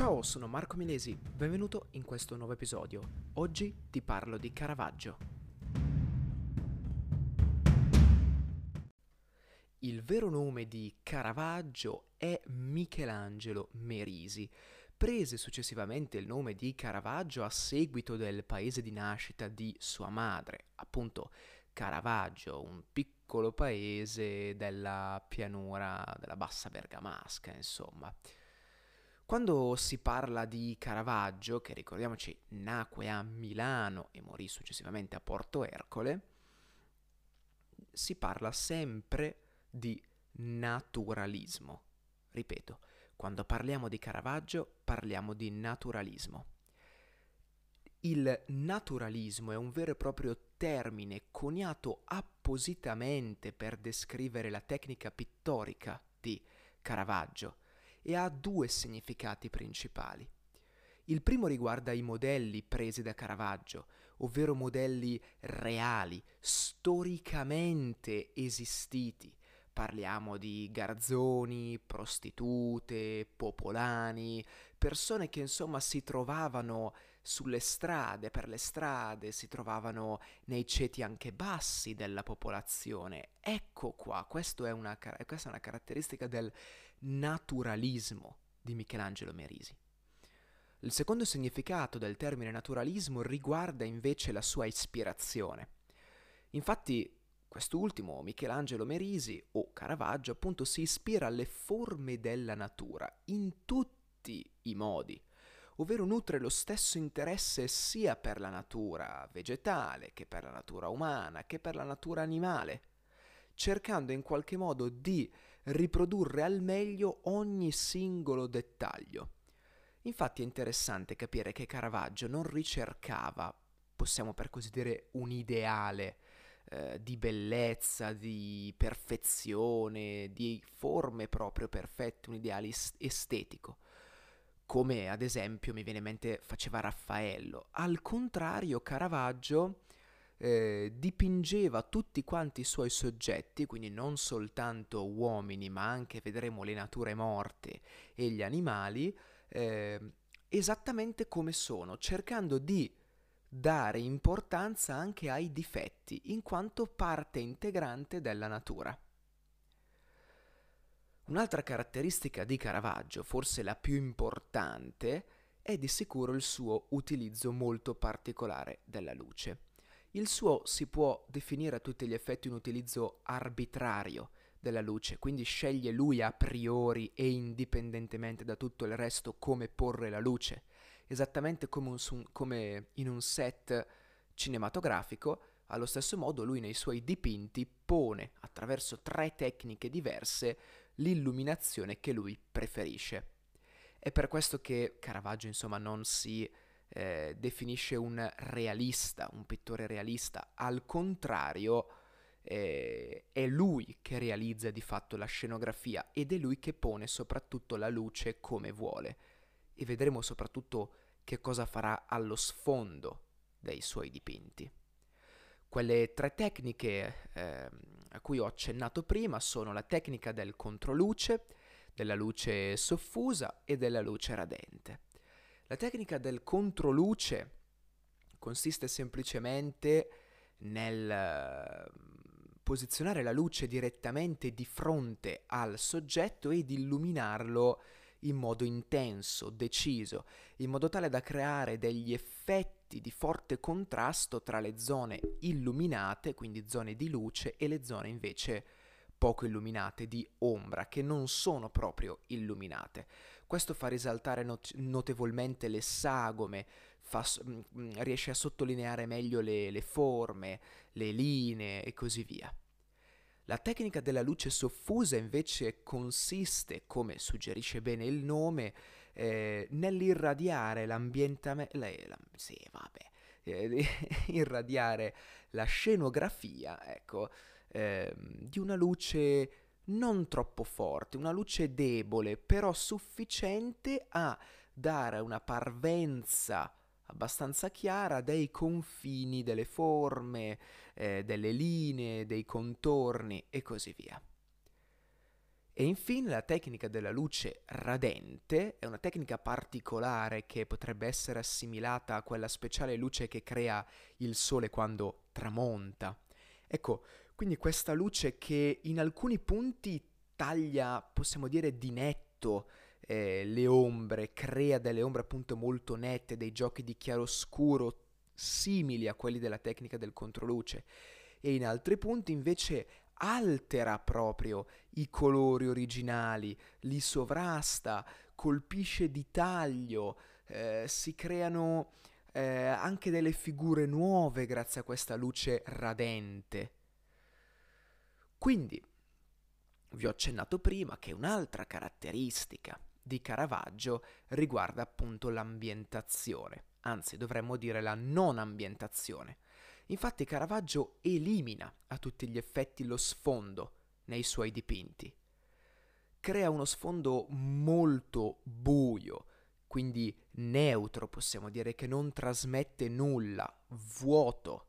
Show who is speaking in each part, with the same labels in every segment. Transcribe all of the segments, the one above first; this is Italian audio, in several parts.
Speaker 1: Ciao, sono Marco Milesi, benvenuto in questo nuovo episodio. Oggi ti parlo di Caravaggio. Il vero nome di Caravaggio è Michelangelo Merisi. Prese successivamente il nome di Caravaggio a seguito del paese di nascita di sua madre, appunto Caravaggio, un piccolo paese della pianura della bassa bergamasca, insomma. Quando si parla di Caravaggio, che ricordiamoci nacque a Milano e morì successivamente a Porto Ercole, si parla sempre di naturalismo. Ripeto, quando parliamo di Caravaggio parliamo di naturalismo. Il naturalismo è un vero e proprio termine coniato appositamente per descrivere la tecnica pittorica di Caravaggio e ha due significati principali. Il primo riguarda i modelli presi da Caravaggio, ovvero modelli reali, storicamente esistiti. Parliamo di garzoni, prostitute, popolani, persone che insomma si trovavano sulle strade, per le strade, si trovavano nei ceti anche bassi della popolazione. Ecco qua, è una, questa è una caratteristica del naturalismo di Michelangelo Merisi. Il secondo significato del termine naturalismo riguarda invece la sua ispirazione. Infatti, quest'ultimo, Michelangelo Merisi o Caravaggio, appunto, si ispira alle forme della natura in tutti i modi, ovvero nutre lo stesso interesse sia per la natura vegetale che per la natura umana, che per la natura animale, cercando in qualche modo di riprodurre al meglio ogni singolo dettaglio. Infatti è interessante capire che Caravaggio non ricercava, possiamo per così dire, un ideale eh, di bellezza, di perfezione, di forme proprio perfette, un ideale estetico come ad esempio mi viene in mente faceva Raffaello. Al contrario, Caravaggio eh, dipingeva tutti quanti i suoi soggetti, quindi non soltanto uomini, ma anche vedremo le nature morte e gli animali, eh, esattamente come sono, cercando di dare importanza anche ai difetti, in quanto parte integrante della natura. Un'altra caratteristica di Caravaggio, forse la più importante, è di sicuro il suo utilizzo molto particolare della luce. Il suo si può definire a tutti gli effetti un utilizzo arbitrario della luce, quindi sceglie lui a priori e indipendentemente da tutto il resto come porre la luce, esattamente come, un, come in un set cinematografico, allo stesso modo lui nei suoi dipinti pone attraverso tre tecniche diverse l'illuminazione che lui preferisce. È per questo che Caravaggio insomma non si eh, definisce un realista, un pittore realista, al contrario eh, è lui che realizza di fatto la scenografia ed è lui che pone soprattutto la luce come vuole e vedremo soprattutto che cosa farà allo sfondo dei suoi dipinti. Quelle tre tecniche eh, a cui ho accennato prima sono la tecnica del controluce, della luce soffusa e della luce radente. La tecnica del controluce consiste semplicemente nel mm, posizionare la luce direttamente di fronte al soggetto ed illuminarlo in modo intenso, deciso, in modo tale da creare degli effetti di forte contrasto tra le zone illuminate, quindi zone di luce, e le zone invece poco illuminate di ombra, che non sono proprio illuminate. Questo fa risaltare not- notevolmente le sagome, fa, mh, mm, riesce a sottolineare meglio le, le forme, le linee e così via. La tecnica della luce soffusa invece consiste, come suggerisce bene il nome, eh, nell'irradiare l'ambientamento, la, la, sì, vabbè, eh, irradiare la scenografia, ecco, eh, di una luce non troppo forte, una luce debole, però sufficiente a dare una parvenza abbastanza chiara dei confini delle forme, eh, delle linee, dei contorni e così via. E infine la tecnica della luce radente è una tecnica particolare che potrebbe essere assimilata a quella speciale luce che crea il sole quando tramonta. Ecco, quindi questa luce che in alcuni punti taglia, possiamo dire, di netto eh, le ombre, crea delle ombre appunto molto nette, dei giochi di chiaroscuro simili a quelli della tecnica del controluce e in altri punti invece altera proprio i colori originali, li sovrasta, colpisce di taglio, eh, si creano eh, anche delle figure nuove grazie a questa luce radente. Quindi, vi ho accennato prima che un'altra caratteristica di Caravaggio riguarda appunto l'ambientazione, anzi dovremmo dire la non ambientazione. Infatti Caravaggio elimina a tutti gli effetti lo sfondo nei suoi dipinti. Crea uno sfondo molto buio, quindi neutro possiamo dire, che non trasmette nulla, vuoto.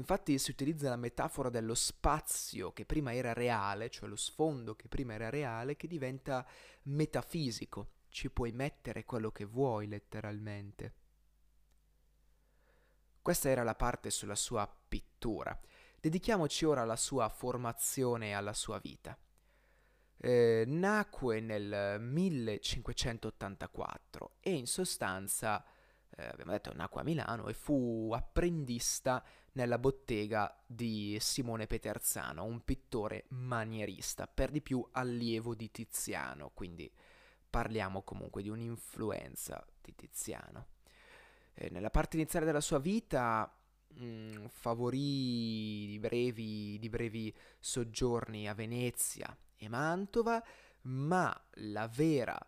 Speaker 1: Infatti si utilizza la metafora dello spazio che prima era reale, cioè lo sfondo che prima era reale, che diventa metafisico. Ci puoi mettere quello che vuoi letteralmente. Questa era la parte sulla sua pittura. Dedichiamoci ora alla sua formazione e alla sua vita. Eh, nacque nel 1584 e in sostanza, eh, abbiamo detto, nacque a Milano e fu apprendista nella bottega di Simone Peterzano, un pittore manierista, per di più allievo di Tiziano, quindi parliamo comunque di un'influenza di Tiziano. Eh, nella parte iniziale della sua vita mh, mm, favorì di brevi, di brevi soggiorni a Venezia e Mantova, ma la vera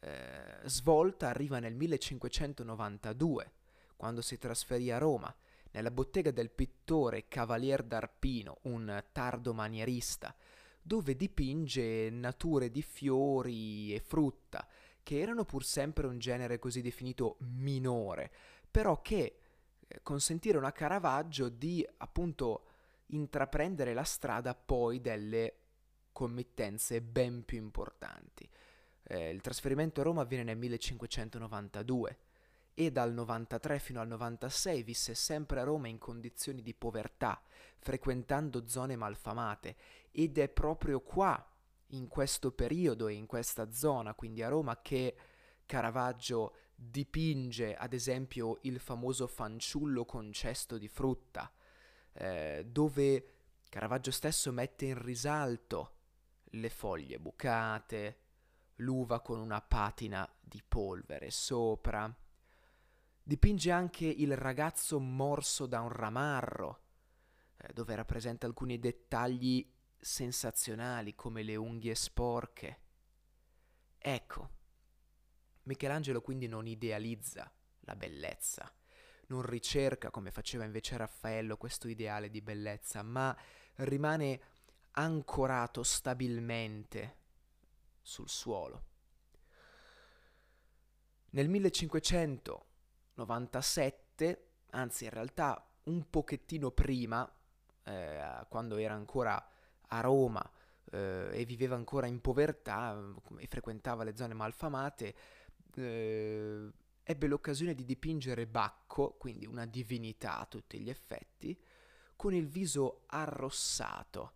Speaker 1: eh, svolta arriva nel 1592, quando si trasferì a Roma, nella bottega del pittore Cavalier d'Arpino, un tardo manierista, dove dipinge nature di fiori e frutta, che erano pur sempre un genere così definito minore, però che eh, consentirono a Caravaggio di appunto intraprendere la strada poi delle committenze ben più importanti. Eh, il trasferimento a Roma avviene nel 1592 e dal 93 fino al 96 visse sempre a Roma in condizioni di povertà, frequentando zone malfamate. Ed è proprio qua, in questo periodo e in questa zona, quindi a Roma, che Caravaggio dipinge ad esempio il famoso fanciullo con cesto di frutta, eh, dove Caravaggio stesso mette in risalto le foglie bucate, l'uva con una patina di polvere sopra. Dipinge anche il ragazzo morso da un ramarro, eh, dove rappresenta alcuni dettagli sensazionali come le unghie sporche. Ecco, Michelangelo quindi non idealizza la bellezza, non ricerca come faceva invece Raffaello questo ideale di bellezza, ma rimane ancorato stabilmente sul suolo. Nel 1597, anzi in realtà un pochettino prima, eh, quando era ancora a Roma eh, e viveva ancora in povertà e frequentava le zone malfamate, eh, ebbe l'occasione di dipingere Bacco, quindi una divinità a tutti gli effetti, con il viso arrossato,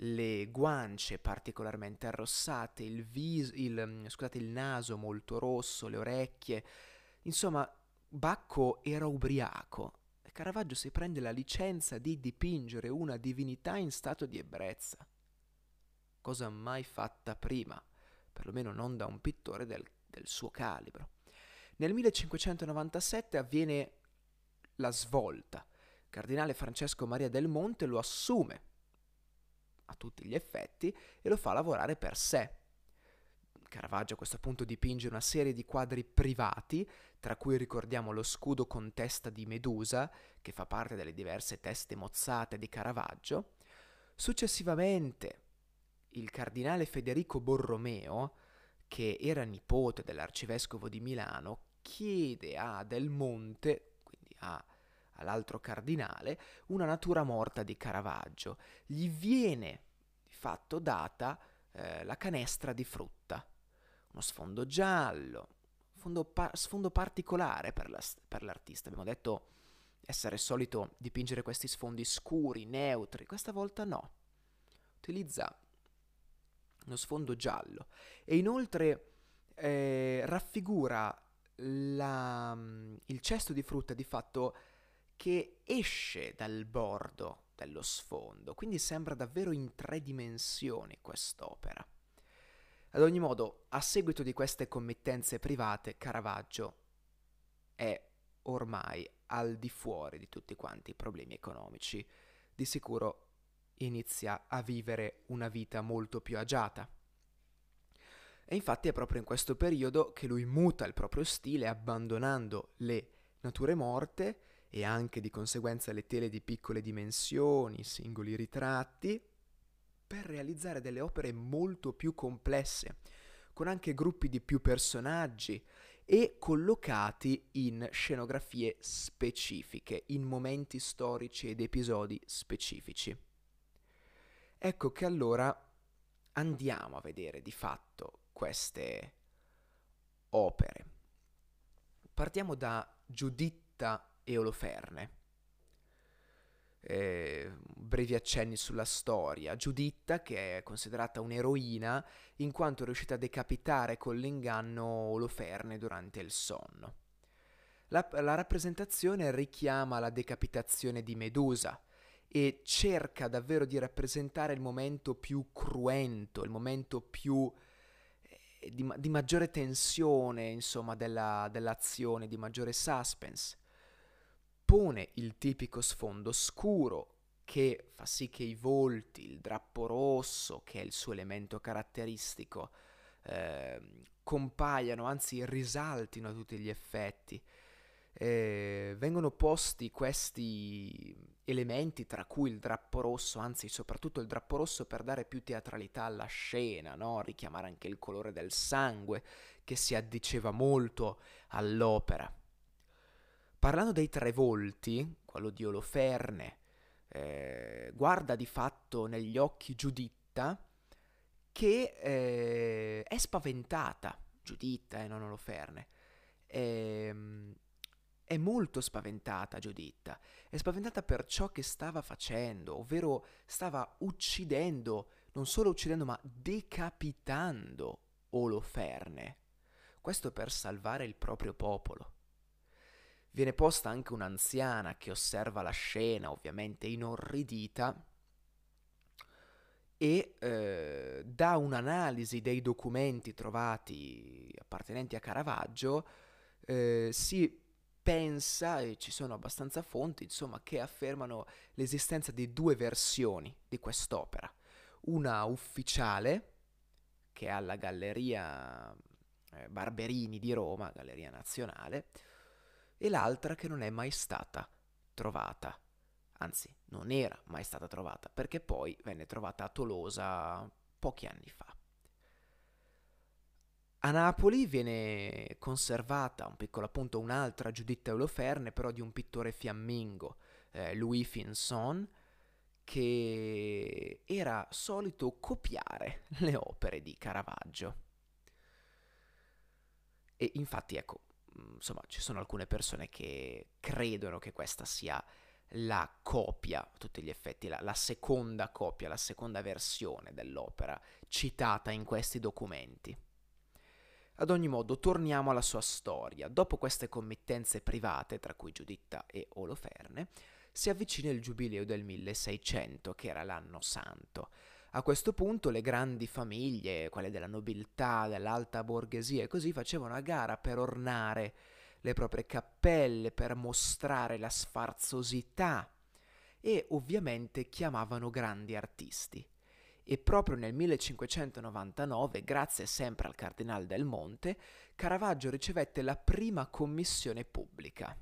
Speaker 1: le guance particolarmente arrossate, il, viso, il, mm, scusate, il naso molto rosso, le orecchie. Insomma, Bacco era ubriaco. Caravaggio si prende la licenza di dipingere una divinità in stato di ebbrezza. Cosa mai fatta prima, perlomeno non da un pittore del del suo calibro. Nel 1597 avviene la svolta. Cardinale Francesco Maria del Monte lo assume a tutti gli effetti e lo fa lavorare per sé. Caravaggio a questo punto dipinge una serie di quadri privati, tra cui ricordiamo lo scudo con testa di Medusa, che fa parte delle diverse teste mozzate di Caravaggio. Successivamente il cardinale Federico Borromeo che era nipote dell'arcivescovo di Milano, chiede a Del Monte, quindi a, all'altro cardinale, una natura morta di Caravaggio. Gli viene di fatto data eh, la canestra di frutta, uno sfondo giallo, sfondo, pa- sfondo particolare per, la, per l'artista. Abbiamo detto essere solito dipingere questi sfondi scuri, neutri, questa volta no. Utilizza uno sfondo giallo e inoltre eh, raffigura la, il cesto di frutta di fatto che esce dal bordo dello sfondo, quindi sembra davvero in tre dimensioni quest'opera. Ad ogni modo, a seguito di queste committenze private, Caravaggio è ormai al di fuori di tutti quanti i problemi economici. Di sicuro inizia a vivere una vita molto più agiata. E infatti è proprio in questo periodo che lui muta il proprio stile abbandonando le nature morte e anche di conseguenza le tele di piccole dimensioni, singoli ritratti, per realizzare delle opere molto più complesse, con anche gruppi di più personaggi e collocati in scenografie specifiche, in momenti storici ed episodi specifici. Ecco che allora andiamo a vedere di fatto queste opere. Partiamo da Giuditta e Oloferne. Eh, brevi accenni sulla storia. Giuditta, che è considerata un'eroina, in quanto è riuscita a decapitare con l'inganno Oloferne durante il sonno. La, la rappresentazione richiama la decapitazione di Medusa, e cerca davvero di rappresentare il momento più cruento, il momento più eh, di, di, maggiore tensione, insomma, della, dell'azione, di maggiore suspense. Pone il tipico sfondo scuro che fa sì che i volti, il drappo rosso, che è il suo elemento caratteristico, eh, compaiano, anzi risaltino a tutti gli effetti. Eh, vengono posti questi elementi, tra cui il drappo rosso, anzi soprattutto il drappo rosso per dare più teatralità alla scena, no? richiamare anche il colore del sangue che si addiceva molto all'opera. Parlando dei tre volti, quello di Oloferne, eh, guarda di fatto negli occhi Giuditta che eh, è spaventata, Giuditta e eh, non Oloferne, eh, è molto spaventata Giuditta, è spaventata per ciò che stava facendo, ovvero stava uccidendo, non solo uccidendo, ma decapitando Oloferne. Questo per salvare il proprio popolo. Viene posta anche un'anziana che osserva la scena, ovviamente inorridita, e eh, da un'analisi dei documenti trovati appartenenti a Caravaggio eh, si pensa, e ci sono abbastanza fonti, insomma, che affermano l'esistenza di due versioni di quest'opera. Una ufficiale, che è alla Galleria eh, Barberini di Roma, Galleria Nazionale, e l'altra che non è mai stata trovata. Anzi, non era mai stata trovata, perché poi venne trovata a Tolosa pochi anni fa. A Napoli viene conservata, un piccolo appunto, un'altra Giuditta Oloferne, però di un pittore fiammingo, eh, Louis Finson, che era solito copiare le opere di Caravaggio. E infatti, ecco, insomma, ci sono alcune persone che credono che questa sia la copia, a tutti gli effetti, la, la seconda copia, la seconda versione dell'opera citata in questi documenti. Ad ogni modo, torniamo alla sua storia. Dopo queste committenze private, tra cui Giuditta e Oloferne, si avvicina il giubileo del 1600, che era l'anno santo. A questo punto le grandi famiglie, quelle della nobiltà, dell'alta borghesia e così, facevano a gara per ornare le proprie cappelle, per mostrare la sfarzosità e ovviamente chiamavano grandi artisti. E proprio nel 1599, grazie sempre al Cardinale del Monte, Caravaggio ricevette la prima commissione pubblica.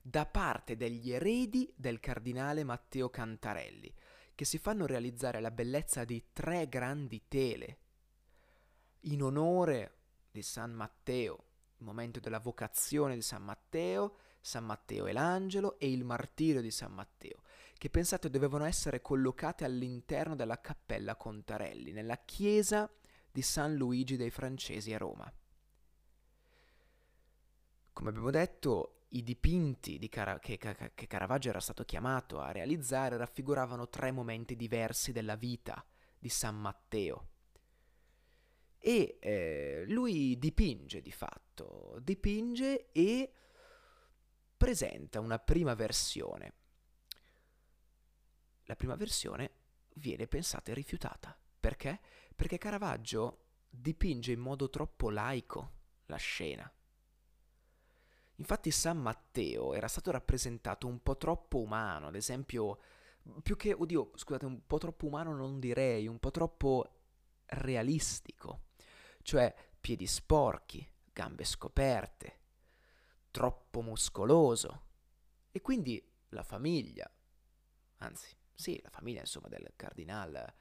Speaker 1: Da parte degli eredi del Cardinale Matteo Cantarelli, che si fanno realizzare la bellezza di tre grandi tele in onore di San Matteo, il momento della vocazione di San Matteo, San Matteo e l'angelo e il martirio di San Matteo, che pensate dovevano essere collocate all'interno della cappella Contarelli, nella chiesa di San Luigi dei Francesi a Roma. Come abbiamo detto, i dipinti Cara- che, che Caravaggio era stato chiamato a realizzare raffiguravano tre momenti diversi della vita di San Matteo. E eh, lui dipinge di fatto, dipinge e presenta una prima versione. La prima versione viene pensata e rifiutata. Perché? Perché Caravaggio dipinge in modo troppo laico la scena. Infatti San Matteo era stato rappresentato un po' troppo umano, ad esempio, più che, oddio, scusate, un po' troppo umano non direi, un po' troppo realistico, cioè piedi sporchi, gambe scoperte, troppo muscoloso. E quindi la famiglia, anzi, sì, la famiglia insomma del cardinale,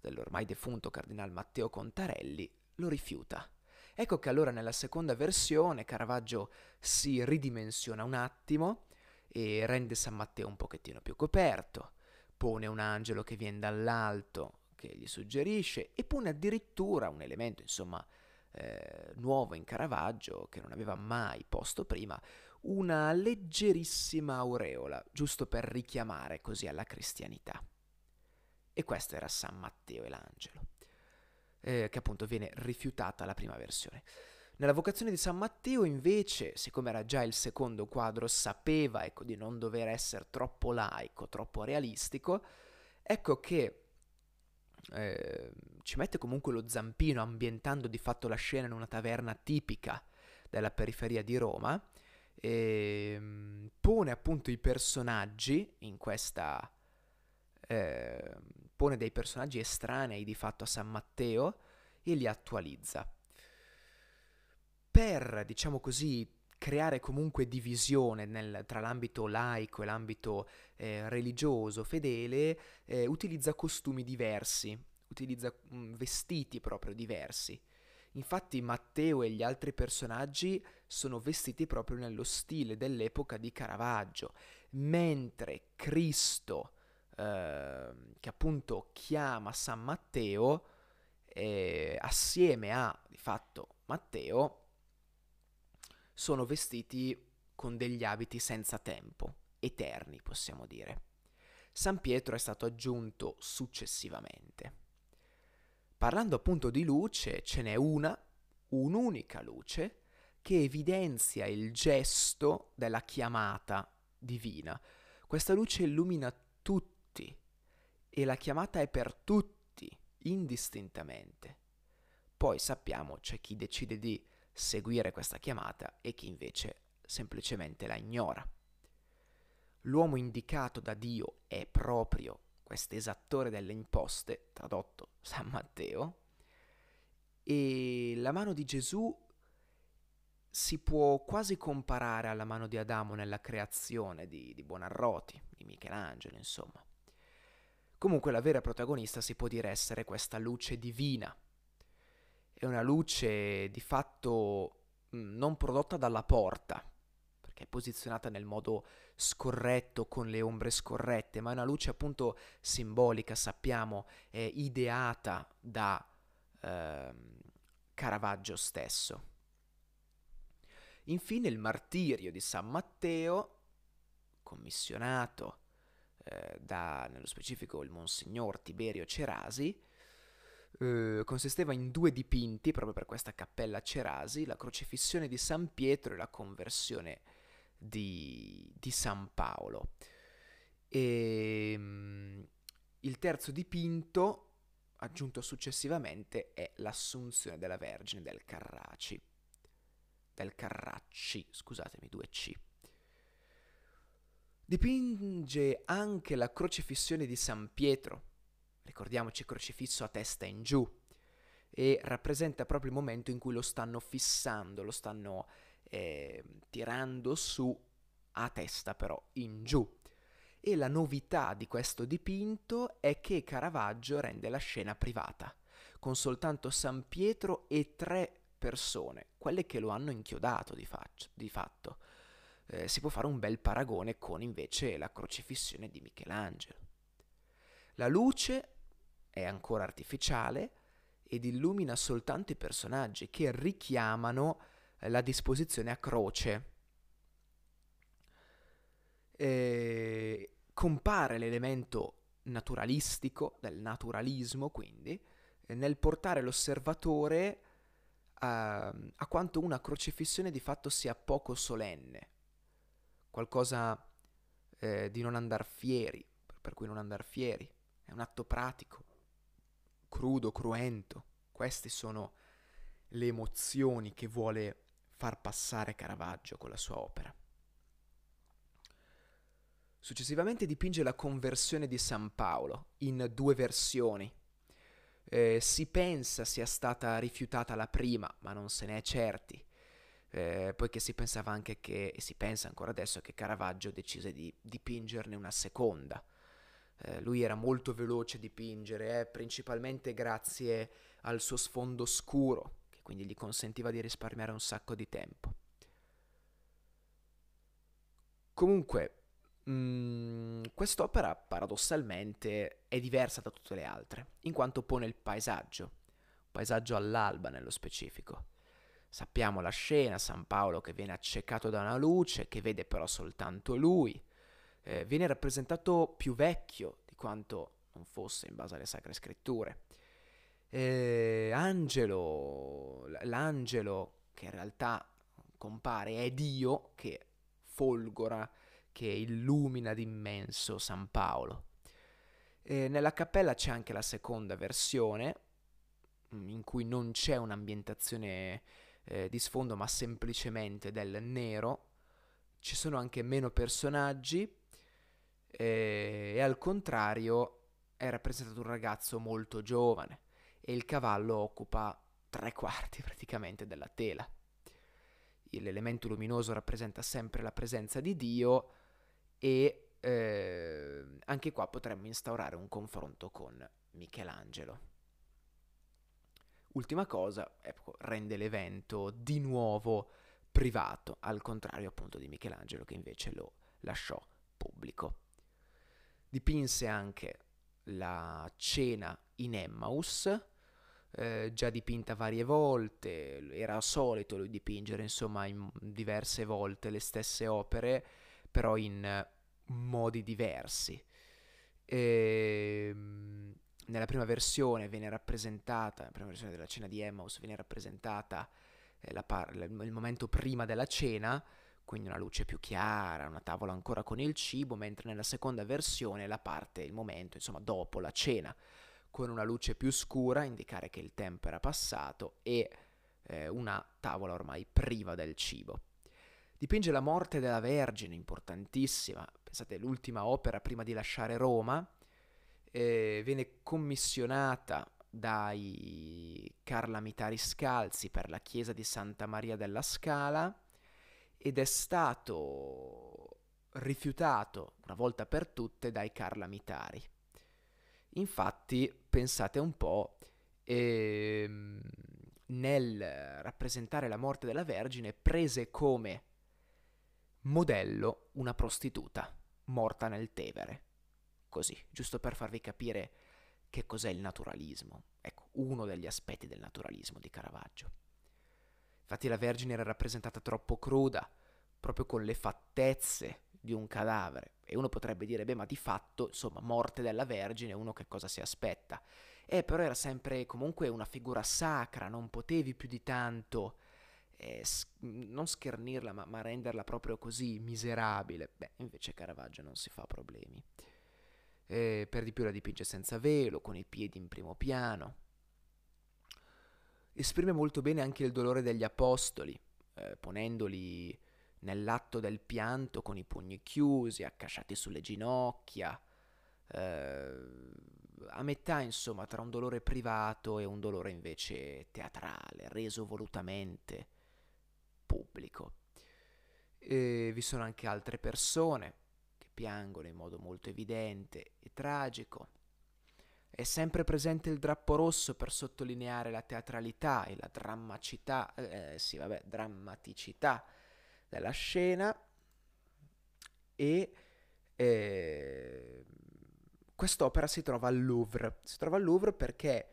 Speaker 1: dell'ormai defunto cardinale Matteo Contarelli, lo rifiuta. Ecco che allora nella seconda versione Caravaggio si ridimensiona un attimo e rende San Matteo un pochettino più coperto, pone un angelo che viene dall'alto che gli suggerisce e pone addirittura un elemento, insomma, eh, nuovo in Caravaggio che non aveva mai posto prima, una leggerissima aureola, giusto per richiamare così alla cristianità. E questo era San Matteo e l'angelo eh, che appunto viene rifiutata la prima versione. Nella vocazione di San Matteo invece, siccome era già il secondo quadro, sapeva ecco, di non dover essere troppo laico, troppo realistico, ecco che eh, ci mette comunque lo zampino ambientando di fatto la scena in una taverna tipica della periferia di Roma, e ehm, pone appunto i personaggi in questa eh, pone dei personaggi estranei di fatto a San Matteo e li attualizza. Per, diciamo così, creare comunque divisione nel, tra l'ambito laico e l'ambito eh, religioso, fedele, eh, utilizza costumi diversi, utilizza mh, mm, vestiti proprio diversi. Infatti Matteo e gli altri personaggi sono vestiti proprio nello stile dell'epoca di Caravaggio, mentre Cristo eh, che appunto chiama San Matteo, eh, assieme a, di fatto, Matteo, sono vestiti con degli abiti senza tempo, eterni possiamo dire. San Pietro è stato aggiunto successivamente. Parlando appunto di luce, ce n'è una, un'unica luce, che evidenzia il gesto della chiamata divina. Questa luce illumina e la chiamata è per tutti, indistintamente. Poi sappiamo c'è chi decide di seguire questa chiamata e chi invece semplicemente la ignora. L'uomo indicato da Dio è proprio questo esattore delle imposte, tradotto San Matteo, e la mano di Gesù si può quasi comparare alla mano di Adamo nella creazione di, di Buonarroti, di Michelangelo, insomma. Comunque la vera protagonista si può dire essere questa luce divina. È una luce di fatto mm, non prodotta dalla porta, perché è posizionata nel modo scorretto, con le ombre scorrette, ma è una luce appunto simbolica, sappiamo, è ideata da eh, Caravaggio stesso. Infine il martirio di San Matteo, commissionato eh, da, nello specifico, il Monsignor Tiberio Cerasi, eh, consisteva in due dipinti proprio per questa cappella Cerasi, la crocifissione di San Pietro e la conversione di, di San Paolo. E, ehm, il terzo dipinto, aggiunto successivamente, è l'Assunzione della Vergine del Carraci. Del Carracci, scusatemi, due C. Dipinge anche la crocifissione di San Pietro, ricordiamoci crocifisso a testa in giù, e rappresenta proprio il momento in cui lo stanno fissando, lo stanno eh, tirando su a testa però in giù. E la novità di questo dipinto è che Caravaggio rende la scena privata, con soltanto San Pietro e tre persone, quelle che lo hanno inchiodato di, faccio, di fatto eh, si può fare un bel paragone con invece la crocifissione di Michelangelo. La luce è ancora artificiale ed illumina soltanto i personaggi che richiamano eh, la disposizione a croce. E compare l'elemento naturalistico, del naturalismo quindi, nel portare l'osservatore a, a quanto una crocifissione di fatto sia poco solenne, qualcosa eh, di non andar fieri, per cui non andar fieri, è un atto pratico, crudo, cruento, queste sono le emozioni che vuole far passare Caravaggio con la sua opera. Successivamente dipinge la conversione di San Paolo in due versioni. Eh, si pensa sia stata rifiutata la prima, ma non se ne è certi, eh, poiché si pensava anche che, e si pensa ancora adesso, che Caravaggio decise di dipingerne una seconda. Eh, lui era molto veloce a dipingere, eh, principalmente grazie al suo sfondo scuro, che quindi gli consentiva di risparmiare un sacco di tempo. Comunque, Mm, quest'opera paradossalmente è diversa da tutte le altre, in quanto pone il paesaggio, paesaggio all'alba nello specifico. Sappiamo la scena, San Paolo che viene accecato da una luce, che vede però soltanto lui, eh, viene rappresentato più vecchio di quanto non fosse in base alle sacre scritture. Eh, Angelo, l'angelo che in realtà compare è Dio che folgora che illumina d'immenso San Paolo. E nella cappella c'è anche la seconda versione, mm, in cui non c'è un'ambientazione eh, di sfondo, ma semplicemente del nero. Ci sono anche meno personaggi eh, e al contrario è rappresentato un ragazzo molto giovane e il cavallo occupa tre quarti praticamente della tela. L'elemento luminoso rappresenta sempre la presenza di Dio, e eh, anche qua potremmo instaurare un confronto con Michelangelo. Ultima cosa, ecco, rende l'evento di nuovo privato, al contrario appunto di Michelangelo che invece lo lasciò pubblico. Dipinse anche la cena in Emmaus, eh, già dipinta varie volte, era solito lui dipingere insomma in diverse volte le stesse opere, però in modi diversi. E, ehm, nella prima versione viene rappresentata, nella prima versione della cena di Emmaus viene rappresentata eh, par- il momento prima della cena, quindi una luce più chiara, una tavola ancora con il cibo, mentre nella seconda versione la parte, il momento, insomma, dopo la cena, con una luce più scura, indicare che il tempo era passato, e eh, una tavola ormai priva del cibo. Dipinge la morte della Vergine, importantissima, pensate l'ultima opera prima di lasciare Roma, eh, viene commissionata dai Carlamitari Scalzi per la chiesa di Santa Maria della Scala ed è stato rifiutato una volta per tutte dai Carlamitari. Infatti, pensate un po', ehm, nel rappresentare la morte della Vergine prese come modello una prostituta morta nel Tevere. Così, giusto per farvi capire che cos'è il naturalismo. Ecco, uno degli aspetti del naturalismo di Caravaggio. Infatti la Vergine era rappresentata troppo cruda, proprio con le fattezze di un cadavere. E uno potrebbe dire, beh, ma di fatto, insomma, morte della Vergine, uno che cosa si aspetta? Eh, però era sempre comunque una figura sacra, non potevi più di tanto eh, s- non schernirla, ma, ma, renderla proprio così miserabile. Beh, invece Caravaggio non si fa problemi. Eh, per di più la dipinge senza velo, con i piedi in primo piano. Esprime molto bene anche il dolore degli apostoli, eh, ponendoli nell'atto del pianto con i pugni chiusi, accasciati sulle ginocchia, eh, a metà insomma tra un dolore privato e un dolore invece teatrale, reso volutamente pubblico. E vi sono anche altre persone piangono in modo molto evidente e tragico. È sempre presente il drappo rosso per sottolineare la teatralità e la drammaticità, eh, sì, vabbè, drammaticità della scena. e eh, quest'opera si trova al Louvre. Si trova al Louvre perché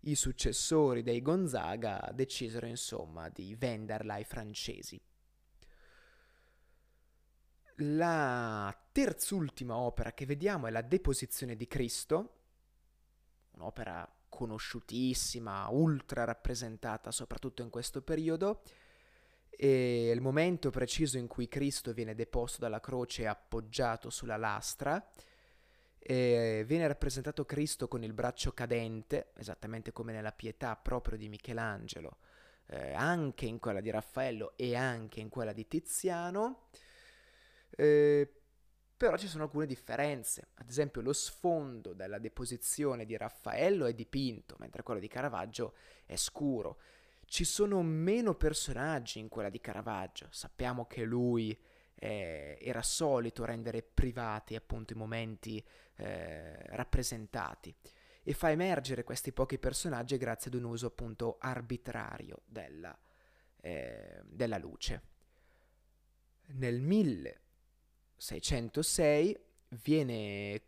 Speaker 1: i successori dei Gonzaga decisero insomma di venderla ai francesi. La terzultima opera che vediamo è la Deposizione di Cristo, un'opera conosciutissima, ultra rappresentata soprattutto in questo periodo, e il momento preciso in cui Cristo viene deposto dalla croce e appoggiato sulla lastra, e viene rappresentato Cristo con il braccio cadente, esattamente come nella pietà proprio di Michelangelo, eh, anche in quella di Raffaello e anche in quella di Tiziano. Eh, però ci sono alcune differenze, ad esempio lo sfondo della deposizione di Raffaello è dipinto, mentre quello di Caravaggio è scuro. Ci sono meno personaggi in quella di Caravaggio, sappiamo che lui eh, era solito rendere privati appunto i momenti eh, rappresentati e fa emergere questi pochi personaggi grazie ad un uso appunto arbitrario della, eh, della luce. Nel 1606 viene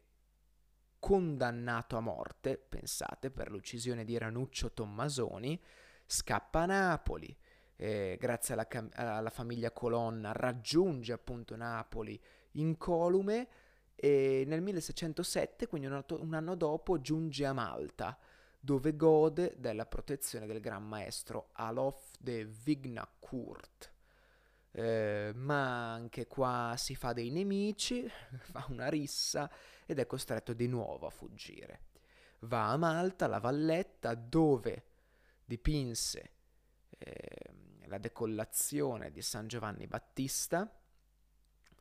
Speaker 1: condannato a morte, pensate, per l'uccisione di Ranuccio Tommasoni, scappa a Napoli, eh, grazie alla, cam- alla, famiglia Colonna, raggiunge appunto Napoli incolume e nel 1607, quindi un, un anno dopo, giunge a Malta, dove gode della protezione del gran maestro Alof de Vignacourt. Eh, ma anche qua si fa dei nemici, fa una rissa ed è costretto di nuovo a fuggire. Va a Malta, la Valletta, dove dipinse eh, la decollazione di San Giovanni Battista,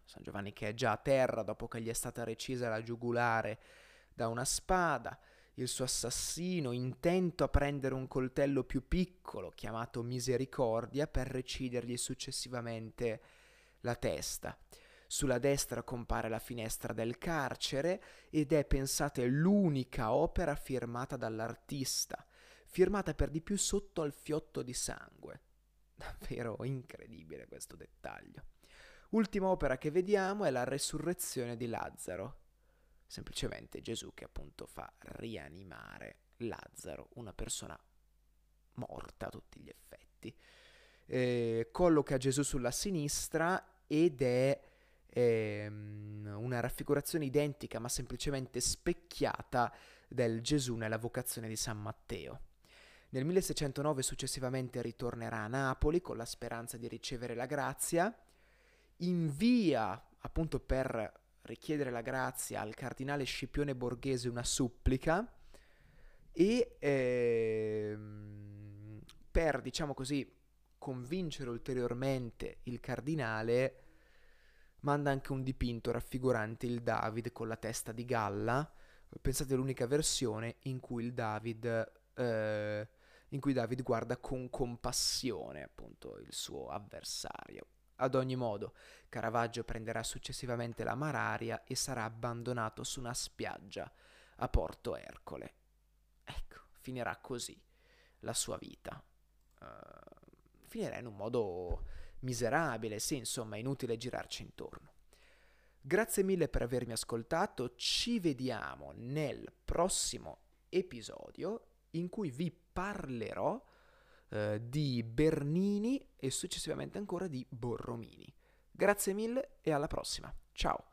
Speaker 1: San Giovanni che è già a terra dopo che gli è stata recisa la giugulare da una spada, il suo assassino intento a prendere un coltello più piccolo chiamato Misericordia per recidergli successivamente la testa. Sulla destra compare la finestra del carcere ed è, pensate, l'unica opera firmata dall'artista, firmata per di più sotto al fiotto di sangue. Davvero incredibile questo dettaglio. Ultima opera che vediamo è la resurrezione di Lazzaro. Semplicemente Gesù che appunto fa rianimare Lazzaro, una persona morta a tutti gli effetti. Eh, colloca Gesù sulla sinistra ed è ehm, una raffigurazione identica ma semplicemente specchiata del Gesù nella vocazione di San Matteo. Nel 1609 successivamente ritornerà a Napoli con la speranza di ricevere la grazia, invia appunto per richiedere la grazia al cardinale Scipione Borghese una supplica e ehm, per, diciamo così, convincere ulteriormente il cardinale manda anche un dipinto raffigurante il David con la testa di galla. Pensate all'unica versione in cui il David eh, in cui David guarda con compassione appunto il suo avversario. Ad ogni modo, Caravaggio prenderà successivamente la malaria e sarà abbandonato su una spiaggia a Porto Ercole. Ecco, finirà così la sua vita. Uh, finirà in un modo miserabile, sì, insomma, inutile girarci intorno. Grazie mille per avermi ascoltato, ci vediamo nel prossimo episodio in cui vi parlerò eh, di Bernini e successivamente ancora di Borromini. Grazie mille e alla prossima. Ciao!